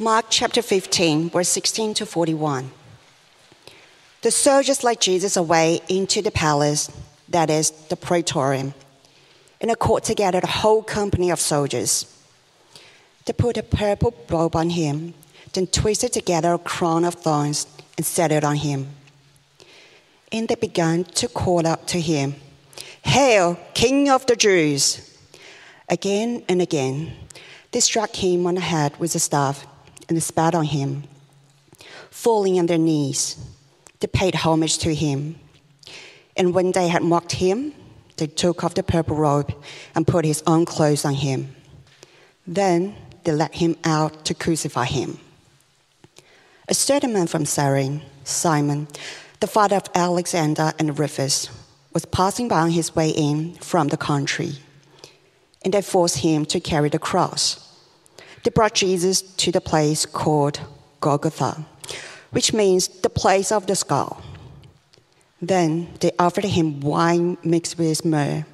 Mark chapter 15, verse 16 to 41. The soldiers led Jesus away into the palace, that is, the praetorium, and they called together the whole company of soldiers. They put a purple robe on him, then twisted together a crown of thorns and set it on him. And they began to call out to him, Hail, King of the Jews! Again and again, they struck him on the head with a staff and spat on him. Falling on their knees, they paid homage to him. And when they had mocked him, they took off the purple robe and put his own clothes on him. Then they led him out to crucify him. A certain man from Cyrene, Simon, the father of Alexander and Rufus, was passing by on his way in from the country, and they forced him to carry the cross. They brought Jesus to the place called Golgotha, which means the place of the skull. Then they offered him wine mixed with myrrh,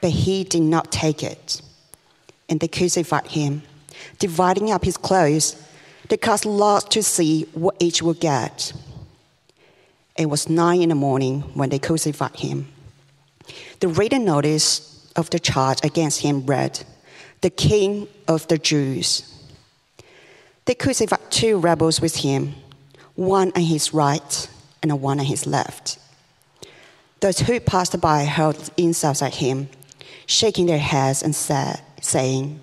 but he did not take it. And they crucified him, dividing up his clothes. They cast lots to see what each would get. It was nine in the morning when they crucified him. The written notice of the charge against him read, The King of the Jews. They crucified two rebels with him, one on his right and one on his left. Those who passed by hurled insults at him, shaking their heads and said, saying,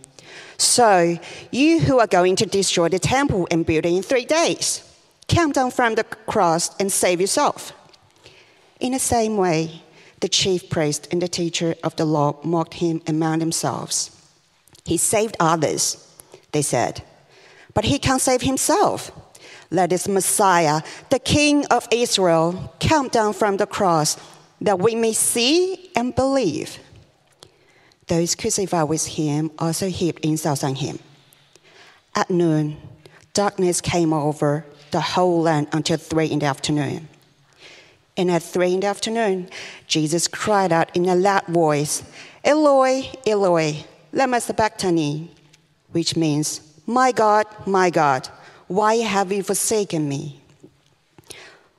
So, you who are going to destroy the temple and build it in three days, come down from the cross and save yourself. In the same way, the chief priest and the teacher of the law mocked him among themselves. He saved others, they said, but he can't save himself. Let his Messiah, the King of Israel, come down from the cross that we may see and believe. Those crucified with him also heaped insults on him. At noon, darkness came over the whole land until three in the afternoon. And at three in the afternoon, Jesus cried out in a loud voice, Eloi, Eloi, lema sabachthani, which means, My God, my God, why have you forsaken me?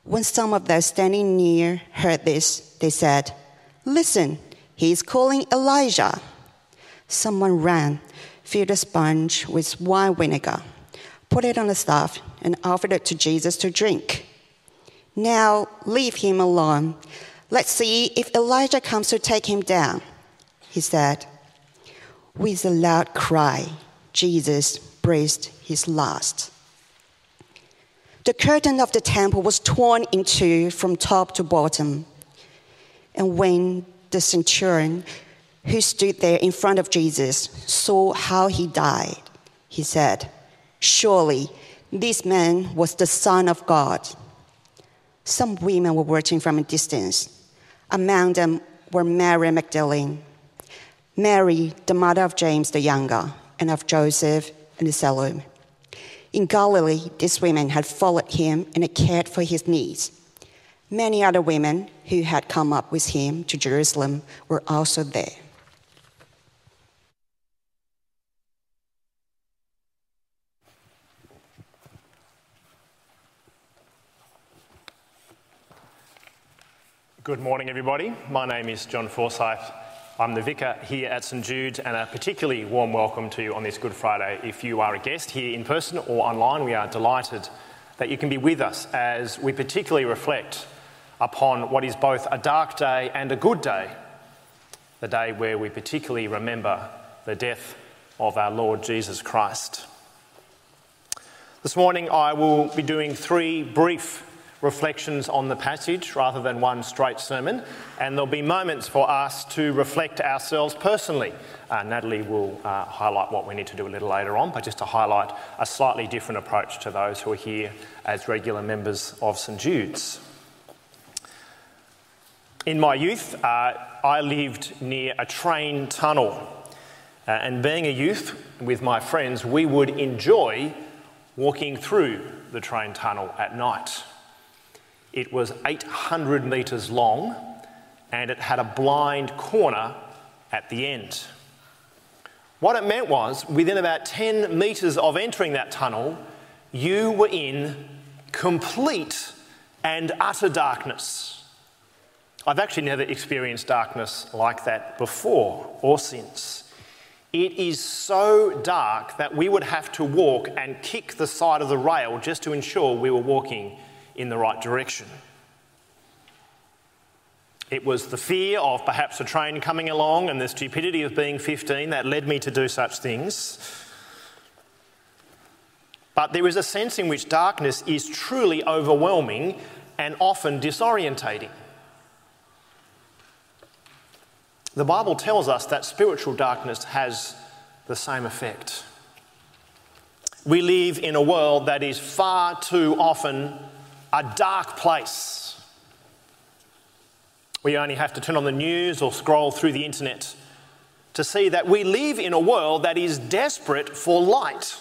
When some of those standing near heard this, they said, Listen, he is calling Elijah. Someone ran, filled a sponge with wine vinegar, put it on a staff, and offered it to Jesus to drink. Now leave him alone. Let's see if Elijah comes to take him down, he said. With a loud cry, Jesus breathed his last. The curtain of the temple was torn in two from top to bottom. And when the centurion who stood there in front of Jesus saw how he died, he said, Surely this man was the Son of God. Some women were watching from a distance. Among them were Mary Magdalene, Mary, the mother of James the Younger, and of Joseph and Salome. In Galilee, these women had followed him and had cared for his needs. Many other women who had come up with him to Jerusalem were also there. Good morning, everybody. My name is John Forsyth. I'm the vicar here at St Jude's, and a particularly warm welcome to you on this Good Friday. If you are a guest here in person or online, we are delighted that you can be with us as we particularly reflect upon what is both a dark day and a good day, the day where we particularly remember the death of our Lord Jesus Christ. This morning, I will be doing three brief reflections on the passage rather than one straight sermon, and there'll be moments for us to reflect ourselves personally. Uh, Natalie will uh, highlight what we need to do a little later on, but just to highlight a slightly different approach to those who are here as regular members of St Jude's. In my youth, uh, I lived near a train tunnel, uh, and being a youth with my friends, we would enjoy walking through the train tunnel at night. It was 800 metres long and it had a blind corner at the end. What it meant was, within about 10 metres of entering that tunnel, you were in complete and utter darkness. I've actually never experienced darkness like that before or since. It is so dark that we would have to walk and kick the side of the rail just to ensure we were walking in the right direction. It was the fear of perhaps a train coming along and the stupidity of being 15 that led me to do such things. But there is a sense in which darkness is truly overwhelming and often disorientating. The Bible tells us that spiritual darkness has the same effect. We live in a world that is far too often a dark place. We only have to turn on the news or scroll through the internet to see that we live in a world that is desperate for light.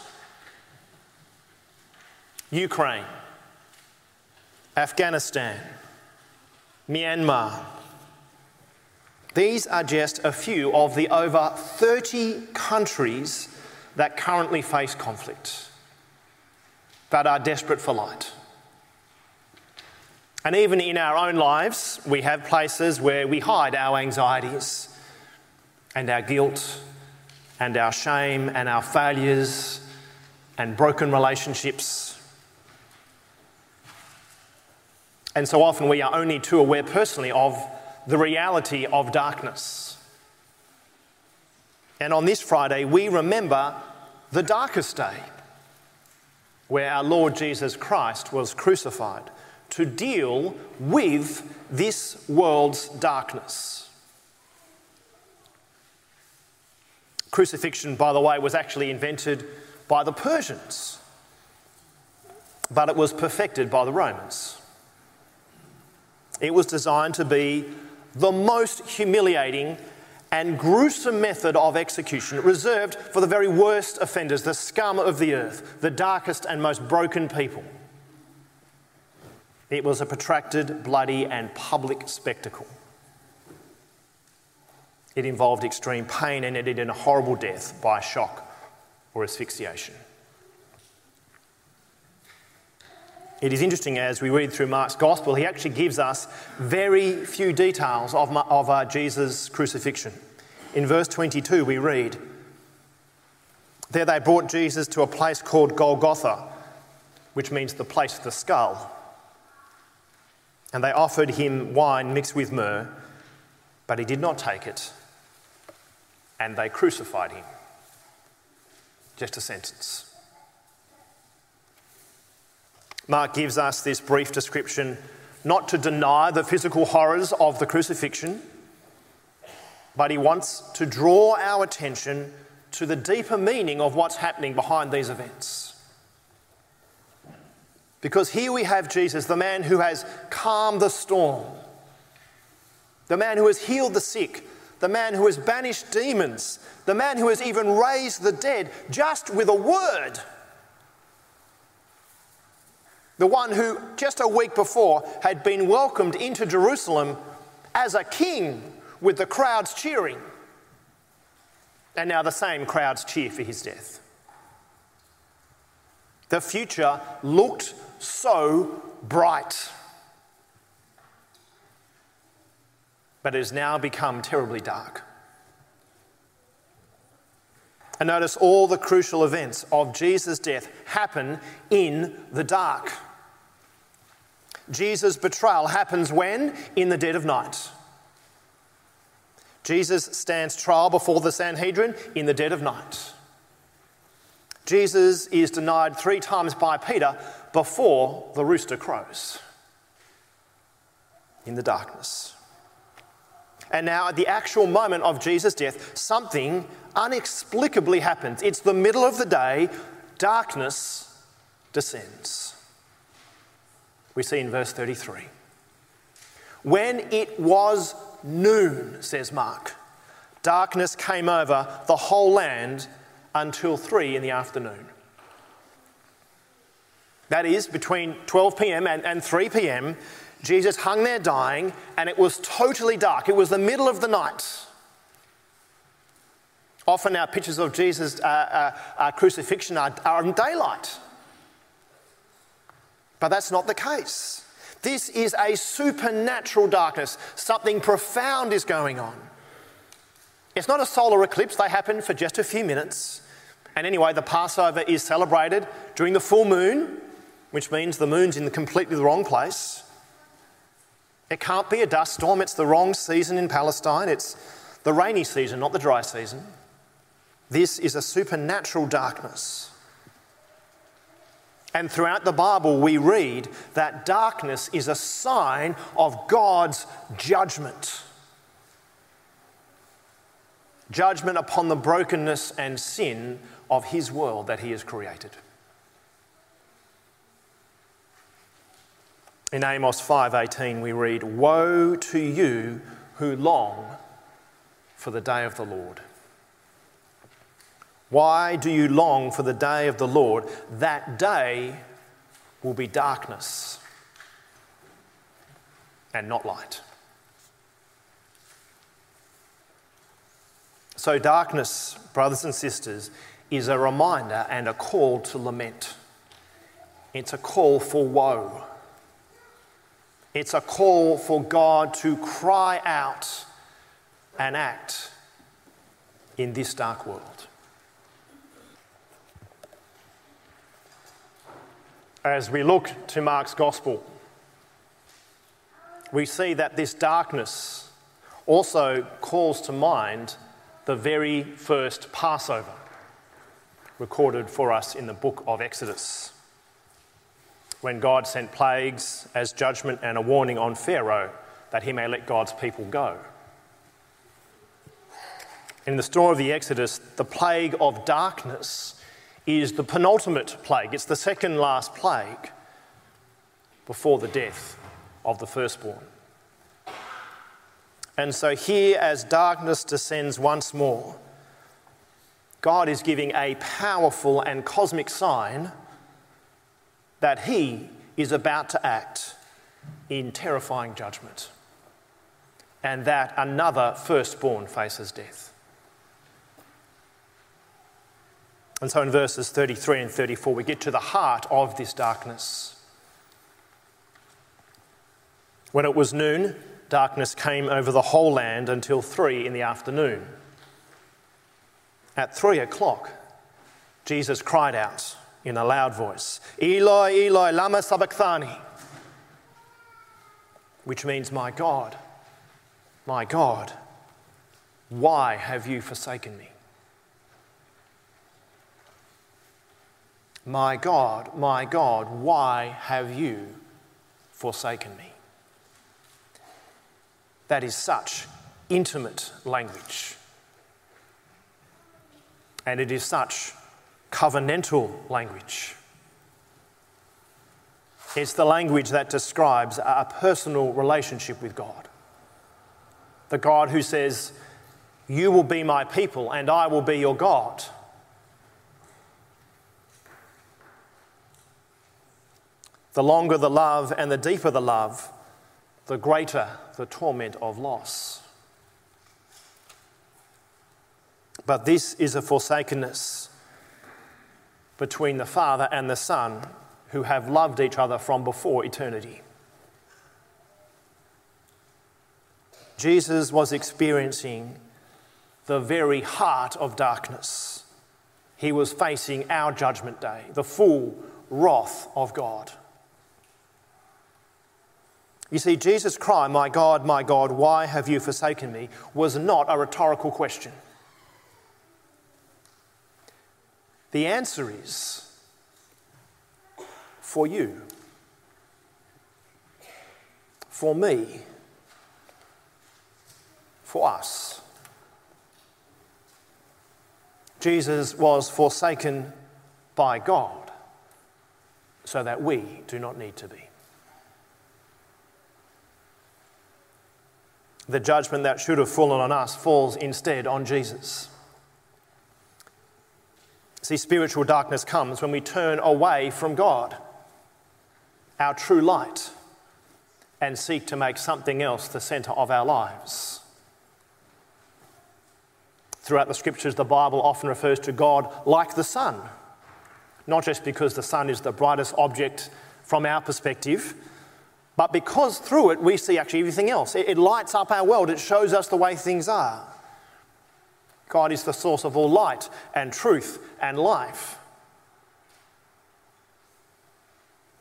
Ukraine, Afghanistan, Myanmar. These are just a few of the over 30 countries that currently face conflict, that are desperate for light. And even in our own lives, we have places where we hide our anxieties and our guilt and our shame and our failures and broken relationships. And so often we are only too aware personally of the reality of darkness. And on this Friday, we remember the darkest day where our Lord Jesus Christ was crucified to deal with this world's darkness. Crucifixion, by the way, was actually invented by the Persians, but it was perfected by the Romans. It was designed to be the most humiliating and gruesome method of execution, reserved for the very worst offenders, the scum of the earth, the darkest and most broken people. It was a protracted, bloody, and public spectacle. It involved extreme pain and ended in a horrible death by shock or asphyxiation. It is interesting as we read through Mark's gospel, he actually gives us very few details of, of uh, Jesus' crucifixion. In verse 22, we read, There they brought Jesus to a place called Golgotha, which means the place of the skull. And they offered him wine mixed with myrrh, but he did not take it. And they crucified him. Just a sentence. Mark gives us this brief description not to deny the physical horrors of the crucifixion, but he wants to draw our attention to the deeper meaning of what's happening behind these events. Because here we have Jesus, the man who has calmed the storm, the man who has healed the sick, the man who has banished demons, the man who has even raised the dead just with a word. The one who just a week before had been welcomed into Jerusalem as a king with the crowds cheering. And now the same crowds cheer for his death. The future looked so bright. But it has now become terribly dark. And notice all the crucial events of Jesus' death happen in the dark. Jesus' betrayal happens when? In the dead of night. Jesus stands trial before the Sanhedrin in the dead of night. Jesus is denied three times by Peter before the rooster crows in the darkness. And now, at the actual moment of Jesus' death, something inexplicably happens. It's the middle of the day, darkness descends. We see in verse 33. When it was noon, says Mark, darkness came over the whole land until three in the afternoon. That is, between 12 p.m. and, and 3 p.m., Jesus hung there dying, and it was totally dark. It was the middle of the night. Often our pictures of Jesus' uh, uh, uh, crucifixion are, are in daylight. But that's not the case. This is a supernatural darkness. Something profound is going on. It's not a solar eclipse, they happen for just a few minutes. And anyway, the Passover is celebrated during the full moon, which means the moon's in the completely the wrong place. It can't be a dust storm, it's the wrong season in Palestine. It's the rainy season, not the dry season. This is a supernatural darkness. And throughout the Bible, we read that darkness is a sign of God's judgment. Judgment upon the brokenness and sin of His world that He has created. In Amos 5:18 we read, "Woe to you who long for the day of the Lord." Why do you long for the day of the Lord? That day will be darkness and not light. So, darkness, brothers and sisters, is a reminder and a call to lament. It's a call for woe. It's a call for God to cry out and act in this dark world. as we look to Mark's gospel, we see that this darkness also calls to mind the very first Passover recorded for us in the book of Exodus. When God sent plagues as judgment and a warning on Pharaoh that he may let God's people go. In the story of the Exodus, the plague of darkness is the penultimate plague. It's the second last plague before the death of the firstborn. And so, here, as darkness descends once more, God is giving a powerful and cosmic sign that He is about to act in terrifying judgment and that another firstborn faces death. And so in verses 33 and 34, we get to the heart of this darkness. When it was noon, darkness came over the whole land until three in the afternoon. At three o'clock, Jesus cried out in a loud voice, Eloi, Eloi, lama sabachthani, which means, My God, my God, why have you forsaken me? My God, my God, why have you forsaken me? That is such intimate language. And it is such covenantal language. It's the language that describes a personal relationship with God. The God who says, You will be my people and I will be your God. The longer the love and the deeper the love, the greater the torment of loss. But this is a forsakenness between the Father and the Son who have loved each other from before eternity. Jesus was experiencing the very heart of darkness. He was facing our judgment day, the full wrath of God. You see, Jesus' cry, My God, my God, why have you forsaken me, was not a rhetorical question. The answer is for you, for me, for us. Jesus was forsaken by God so that we do not need to be. The judgment that should have fallen on us falls instead on Jesus. See, spiritual darkness comes when we turn away from God, our true light, and seek to make something else the centre of our lives. Throughout the scriptures, the Bible often refers to God like the sun, not just because the sun is the brightest object from our perspective, but because through it we see actually everything else. It, lights up our world, it shows us the way things are. God is the source of all light and truth and life.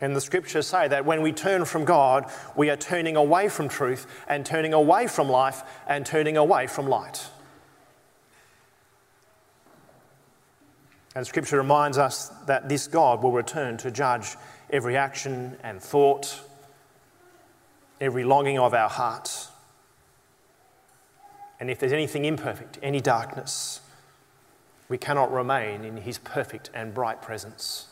And the scriptures say that when we turn from God, we are turning away from truth and turning away from life and turning away from light. And scripture reminds us that this God will return to judge every action and thought, every longing of our hearts. And if there's anything imperfect, any darkness, we cannot remain in his perfect and bright presence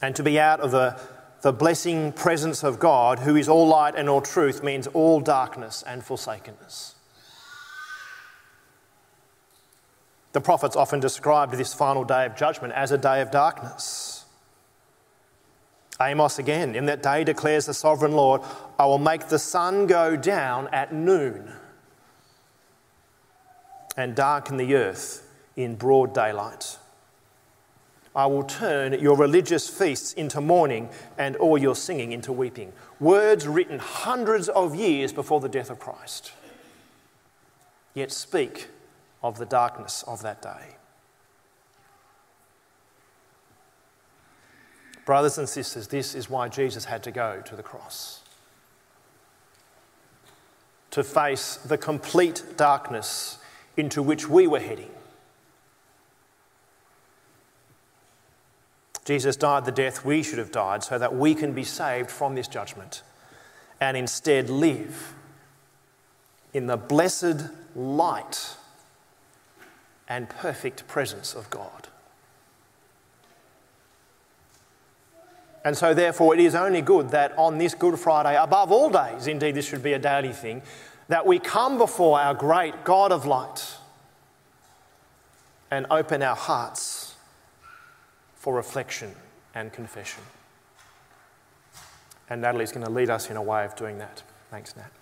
and to be out of the, the blessing presence of God, who is all light and all truth, means all darkness and forsakenness. The prophets often described this final day of judgment as a day of darkness. Amos again, in that day declares the sovereign Lord, I will make the sun go down at noon and darken the earth in broad daylight. I will turn your religious feasts into mourning and all your singing into weeping. Words written hundreds of years before the death of Christ, yet speak of the darkness of that day. Brothers and sisters, this is why Jesus had to go to the cross. To face the complete darkness into which we were heading Jesus died the death we should have died so that we can be saved from this judgment and instead live in the blessed light and perfect presence of God. And so, therefore, it is only good that on this Good Friday, above all days, indeed, this should be a daily thing, that we come before our great God of light and open our hearts for reflection and confession. And Natalie's going to lead us in a way of doing that. Thanks, Nat.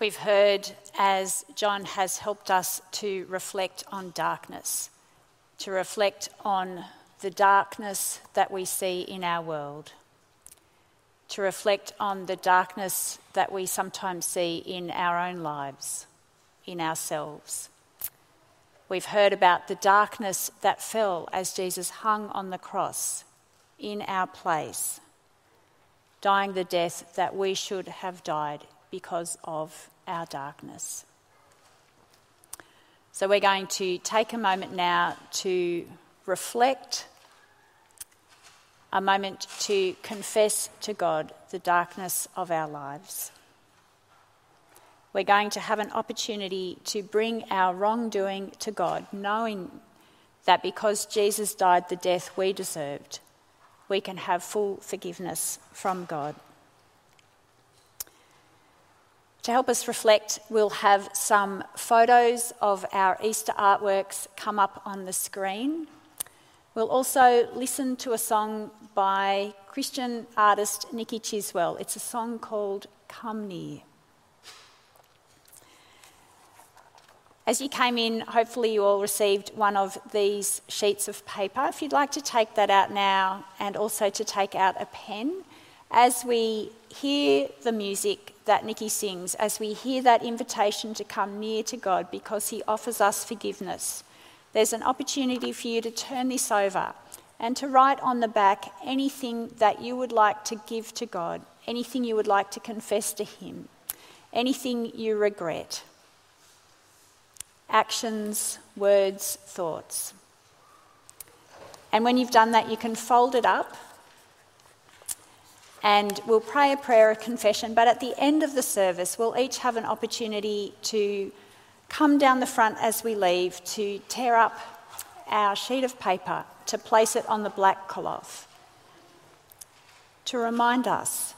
We've heard as John has helped us to reflect on darkness, to reflect on the darkness that we see in our world to reflect on the darkness that we sometimes see in our own lives, in ourselves. We've heard about the darkness that fell as Jesus hung on the cross in our place, dying the death that we should have died because of our darkness. So, we're going to take a moment now to reflect a moment to confess to God the darkness of our lives. We're going to have an opportunity to bring our wrongdoing to God, knowing that because Jesus died the death we deserved, we can have full forgiveness from God. To help us reflect, we'll have some photos of our Easter artworks come up on the screen. We'll also listen to a song by Christian artist Nikki Chiswell. It's a song called Come Near. As you came in, hopefully you all received one of these sheets of paper. If you'd like to take that out now and also to take out a pen, as we hear the music that Nikki sings, as we hear that invitation to come near to God because He offers us forgiveness, there's an opportunity for you to turn this over and to write on the back anything that you would like to give to God, anything you would like to confess to Him, anything you regret. Actions, words, thoughts. And when you've done that, you can fold it up and we'll pray a prayer of confession. But at the end of the service, we'll each have an opportunity to come down the front as we leave to tear up our sheet of paper, to place it on the black cloth, to remind us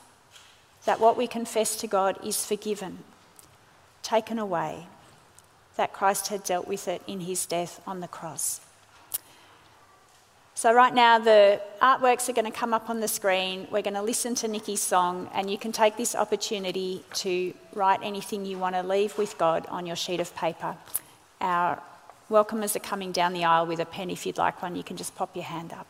that what we confess to God is forgiven, taken away, that Christ had dealt with it in his death on the cross. So, right now, the artworks are going to come up on the screen. We're going to listen to Nikki's song, and you can take this opportunity to write anything you want to leave with God on your sheet of paper. Our welcomers are coming down the aisle with a pen. If you'd like one, you can just pop your hand up.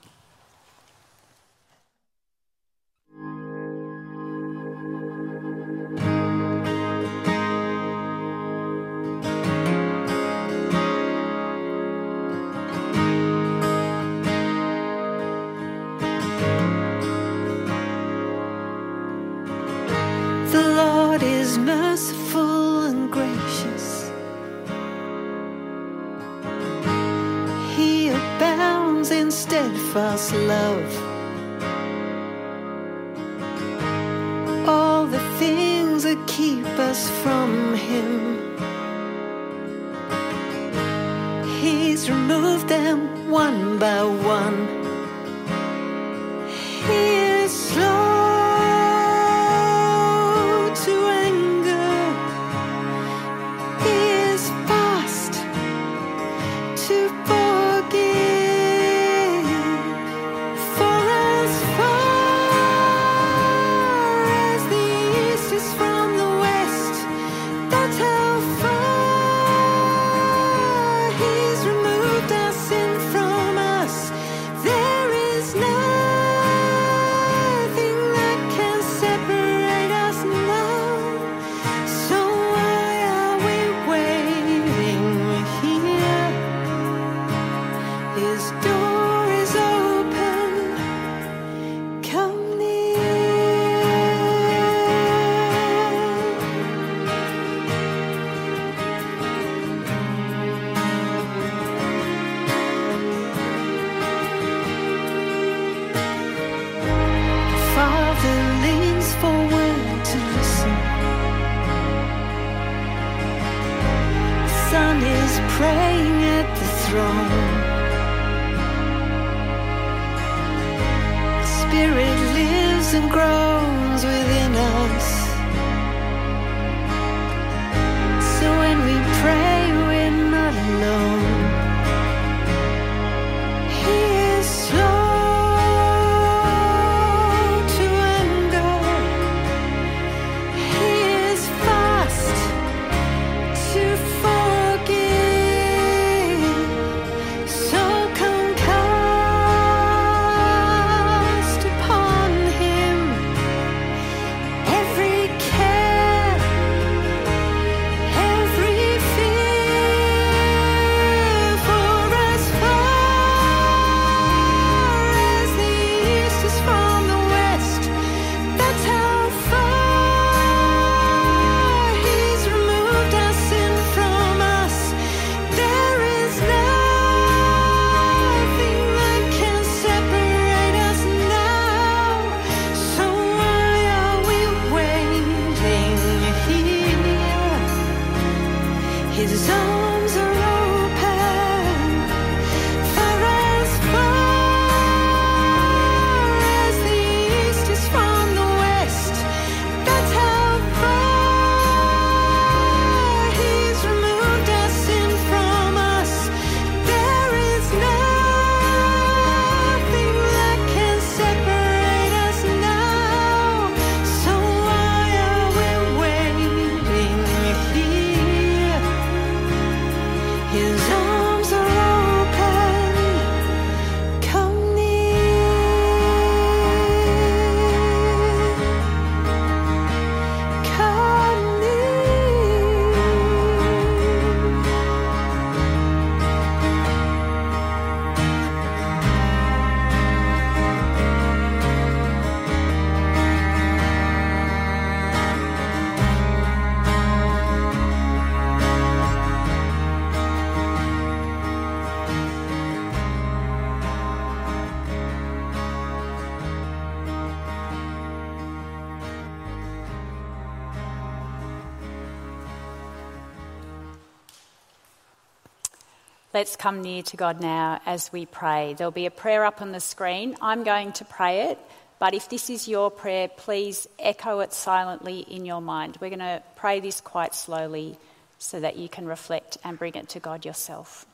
Let's come near to God now as we pray. There'll be a prayer up on the screen. I'm going to pray it, but if this is your prayer, please echo it silently in your mind. We're going to pray this quite slowly so that you can reflect and bring it to God yourself.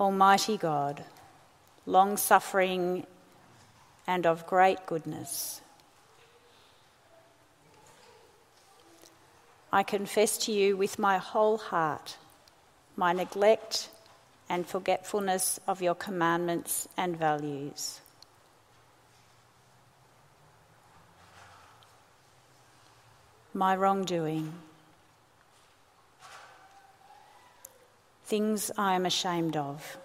Almighty God, long suffering and of great goodness. I confess to you with my whole heart my neglect and forgetfulness of your commandments and values. My wrongdoing, things I am ashamed of,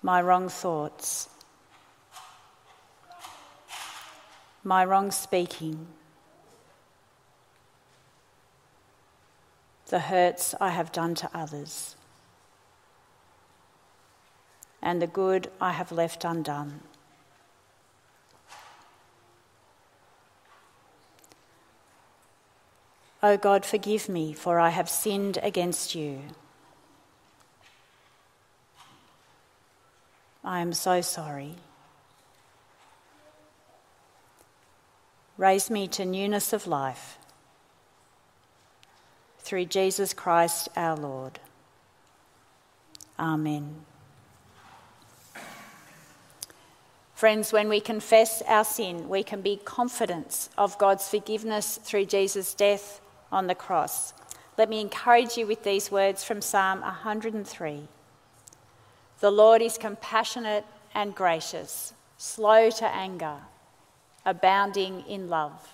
my wrong thoughts, my wrong speaking. The hurts I have done to others, and the good I have left undone. O oh God, forgive me, for I have sinned against you. I am so sorry. Raise me to newness of life through Jesus Christ our Lord. Amen. Friends, when we confess our sin, we can be confident of God's forgiveness through Jesus' death on the cross. Let me encourage you with these words from Psalm 103 The Lord is compassionate and gracious, slow to anger, abounding in love.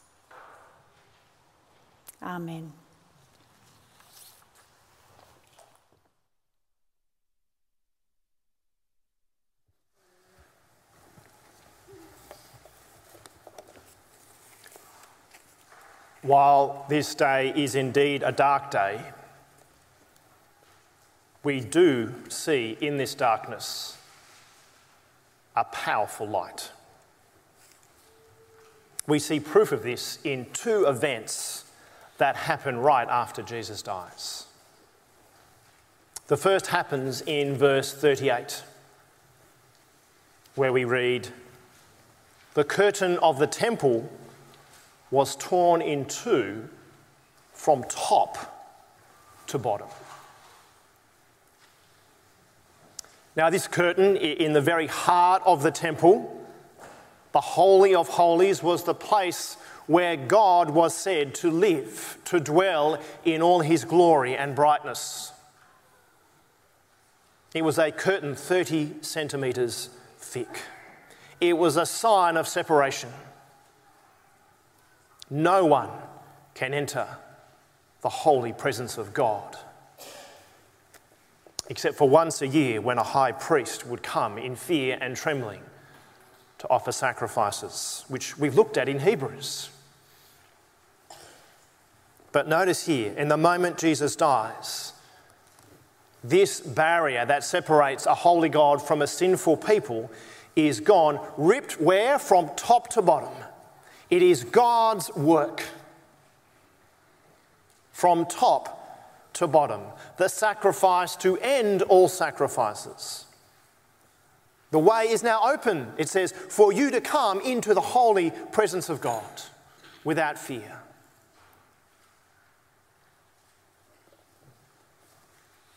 Amen. While this day is indeed a dark day, we do see in this darkness a powerful light. We see proof of this in two events that happen right after Jesus dies. The first happens in verse 38, where we read, The curtain of the temple was torn in two from top to bottom. Now, this curtain in the very heart of the temple, the Holy of Holies, was the place where God was said to live, to dwell in all his glory and brightness. It was a curtain 30 centimetres thick. It was a sign of separation. No one can enter the holy presence of God except for once a year when a high priest would come in fear and trembling to offer sacrifices, which we've looked at in Hebrews. But notice here, in the moment Jesus dies, this barrier that separates a holy God from a sinful people is gone, ripped where? From top to bottom. It is God's work. From top to bottom. The sacrifice to end all sacrifices. The way is now open, it says, for you to come into the holy presence of God without fear.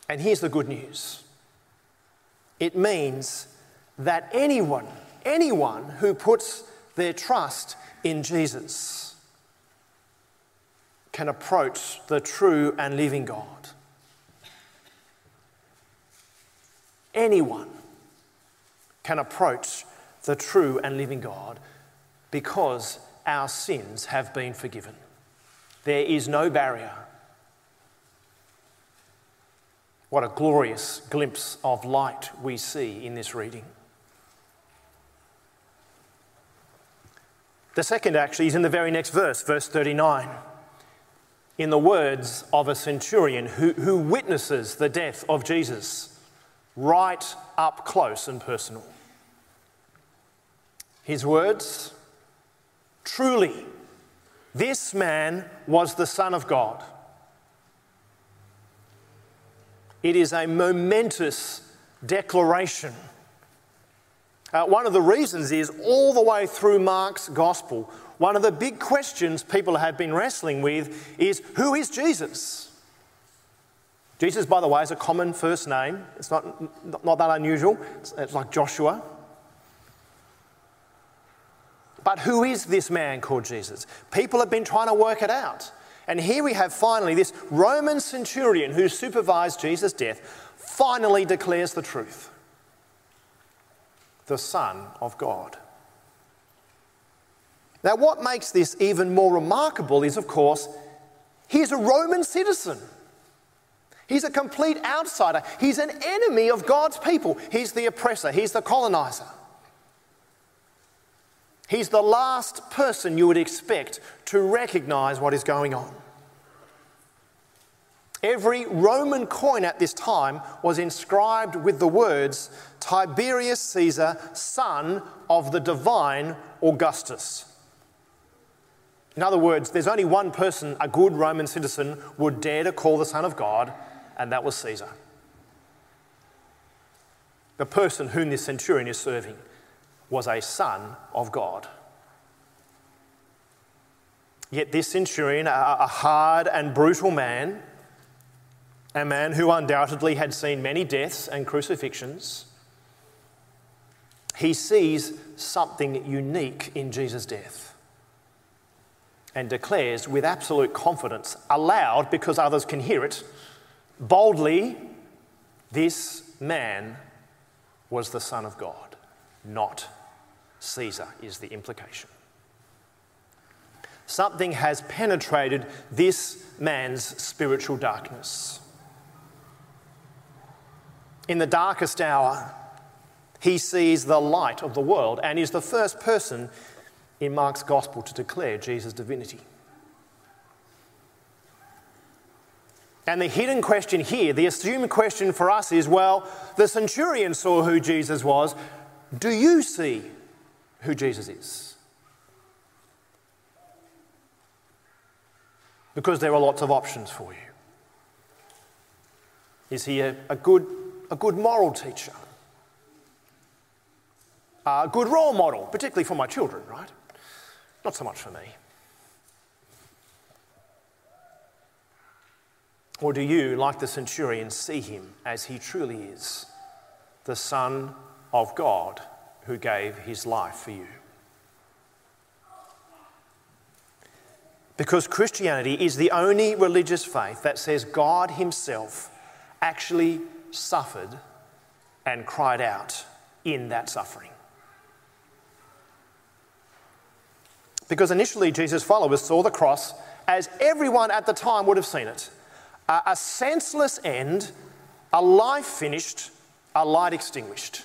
And here's the good news it means that anyone, anyone who puts their trust in Jesus can approach the true and living God. Anyone can approach the true and living God because our sins have been forgiven. There is no barrier. What a glorious glimpse of light we see in this reading. The second actually is in the very next verse, verse 39. in the words of a centurion who, who witnesses the death of Jesus right up close and personal. His words Truly, this man was the Son of God. It is a momentous declaration. Uh, one of the reasons is all the way through Mark's gospel, one of the big questions people have been wrestling with is who is Jesus? Jesus, by the way, is a common first name. It's not, not that unusual. It's, it's like Joshua. But who is this man called Jesus? People have been trying to work it out. And here we have finally this Roman centurion who supervised Jesus' death finally declares the truth the Son of God. Now, what makes this even more remarkable is, of course, he's a Roman citizen. He's a complete outsider. He's an enemy of God's people. He's the oppressor, he's the colonizer. He's the last person you would expect to recognize what is going on. Every Roman coin at this time was inscribed with the words Tiberius Caesar, son of the divine Augustus. In other words, there's only one person a good Roman citizen would dare to call the Son of God, and that was Caesar. The person whom this centurion is serving was a son of God. Yet this centurion, a hard and brutal man, a man who undoubtedly had seen many deaths and crucifixions, he sees something unique in Jesus' death and declares with absolute confidence, aloud because others can hear it, boldly, this man was the Son of God, not Caesar, is the implication. Something has penetrated this man's spiritual darkness. In the darkest hour, he sees the light of the world and is the first person in Mark's gospel to declare Jesus' divinity. And the hidden question here, the assumed question for us is well, the centurion saw who Jesus was. Do you see who Jesus is? Because there are lots of options for you. Is he a, a good, a good moral teacher? Uh, a good role model, particularly for my children, right? Not so much for me. Or do you, like the centurion, see him as he truly is, the Son of God who gave his life for you? Because Christianity is the only religious faith that says God Himself actually suffered and cried out in that suffering. Because initially, Jesus' followers saw the cross as everyone at the time would have seen it a, senseless end, a life finished, a light extinguished.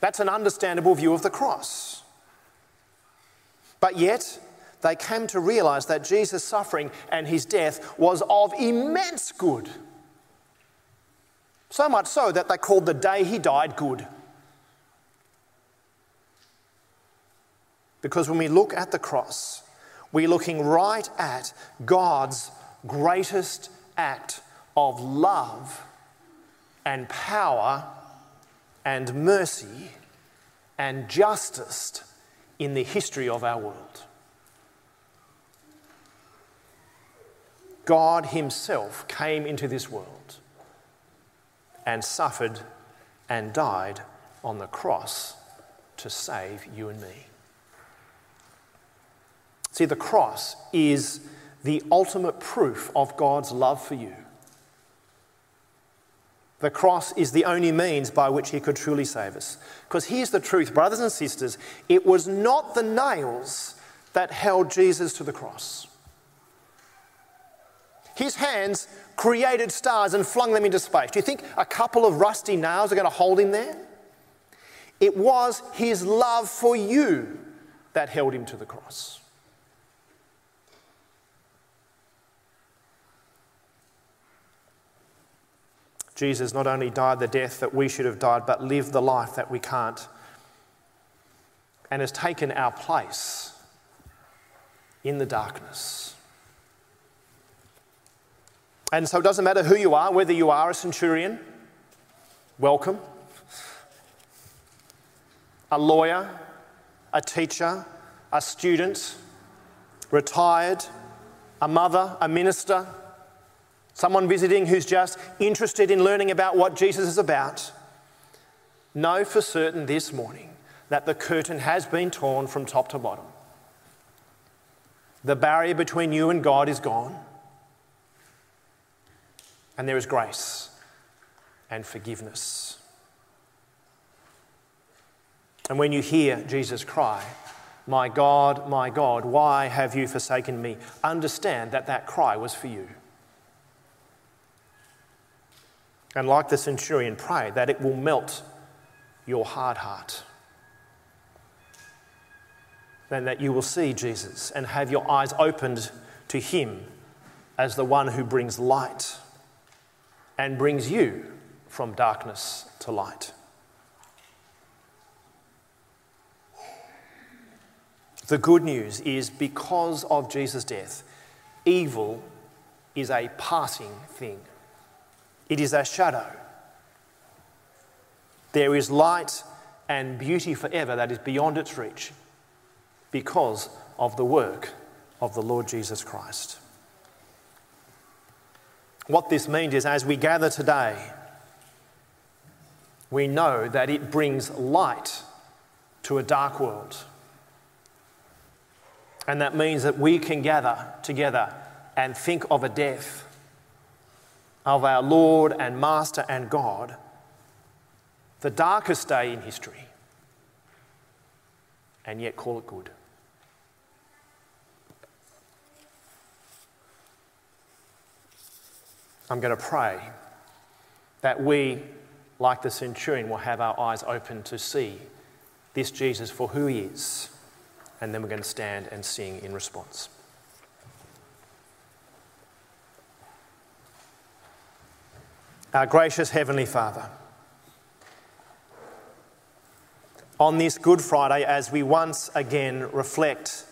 That's an understandable view of the cross. But yet, they came to realize that Jesus' suffering and his death was of immense good. So much so that they called the day he died good. Because when we look at the cross, we're looking right at God's greatest act of love and power and mercy and justice in the history of our world. God Himself came into this world and suffered and died on the cross to save you and me. See, the cross is the ultimate proof of God's love for you. The cross is the only means by which He could truly save us. Because here's the truth, brothers and sisters it was not the nails that held Jesus to the cross. His hands created stars and flung them into space. Do you think a couple of rusty nails are going to hold him there? It was his love for you that held him to the cross. Jesus not only died the death that we should have died, but lived the life that we can't, and has taken our place in the darkness. And so it doesn't matter who you are, whether you are a centurion, welcome, a lawyer, a teacher, a student, retired, a mother, a minister, someone visiting who's just interested in learning about what Jesus is about, know for certain this morning that the curtain has been torn from top to bottom. The barrier between you and God is gone, and there is grace and forgiveness. And when you hear Jesus cry, My God, my God, why have you forsaken me? Understand that that cry was for you. And like the centurion, pray that it will melt your hard heart. And that you will see Jesus and have your eyes opened to Him as the one who brings light and brings you from darkness to light. The good news is because of Jesus' death, evil is a passing thing. It is a shadow. There is light and beauty forever that is beyond its reach because of the work of the Lord Jesus Christ. What this means is, as we gather today, we know that it brings light to a dark world. And that means that we can gather together and think of a death of our Lord and Master and God, the darkest day in history, and yet call it good. I'm going to pray that we, like the centurion, will have our eyes open to see this Jesus for who he is, and then we're going to stand and sing in response. Our gracious Heavenly Father, on this Good Friday, as we once again reflect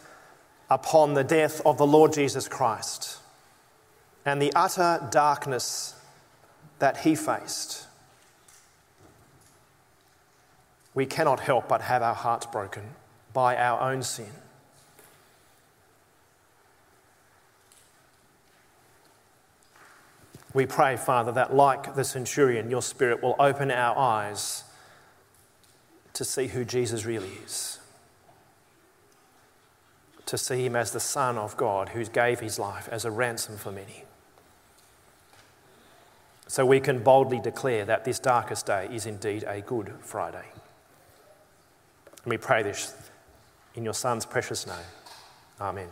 upon the death of the Lord Jesus Christ and the utter darkness that he faced, we cannot help but have our hearts broken by our own sin. We pray, Father, that like the centurion, your Spirit will open our eyes to see who Jesus really is, to see him as the Son of God who gave his life as a ransom for many. So we can boldly declare that this darkest day is indeed a Good Friday. And we pray this in your Son's precious name. Amen.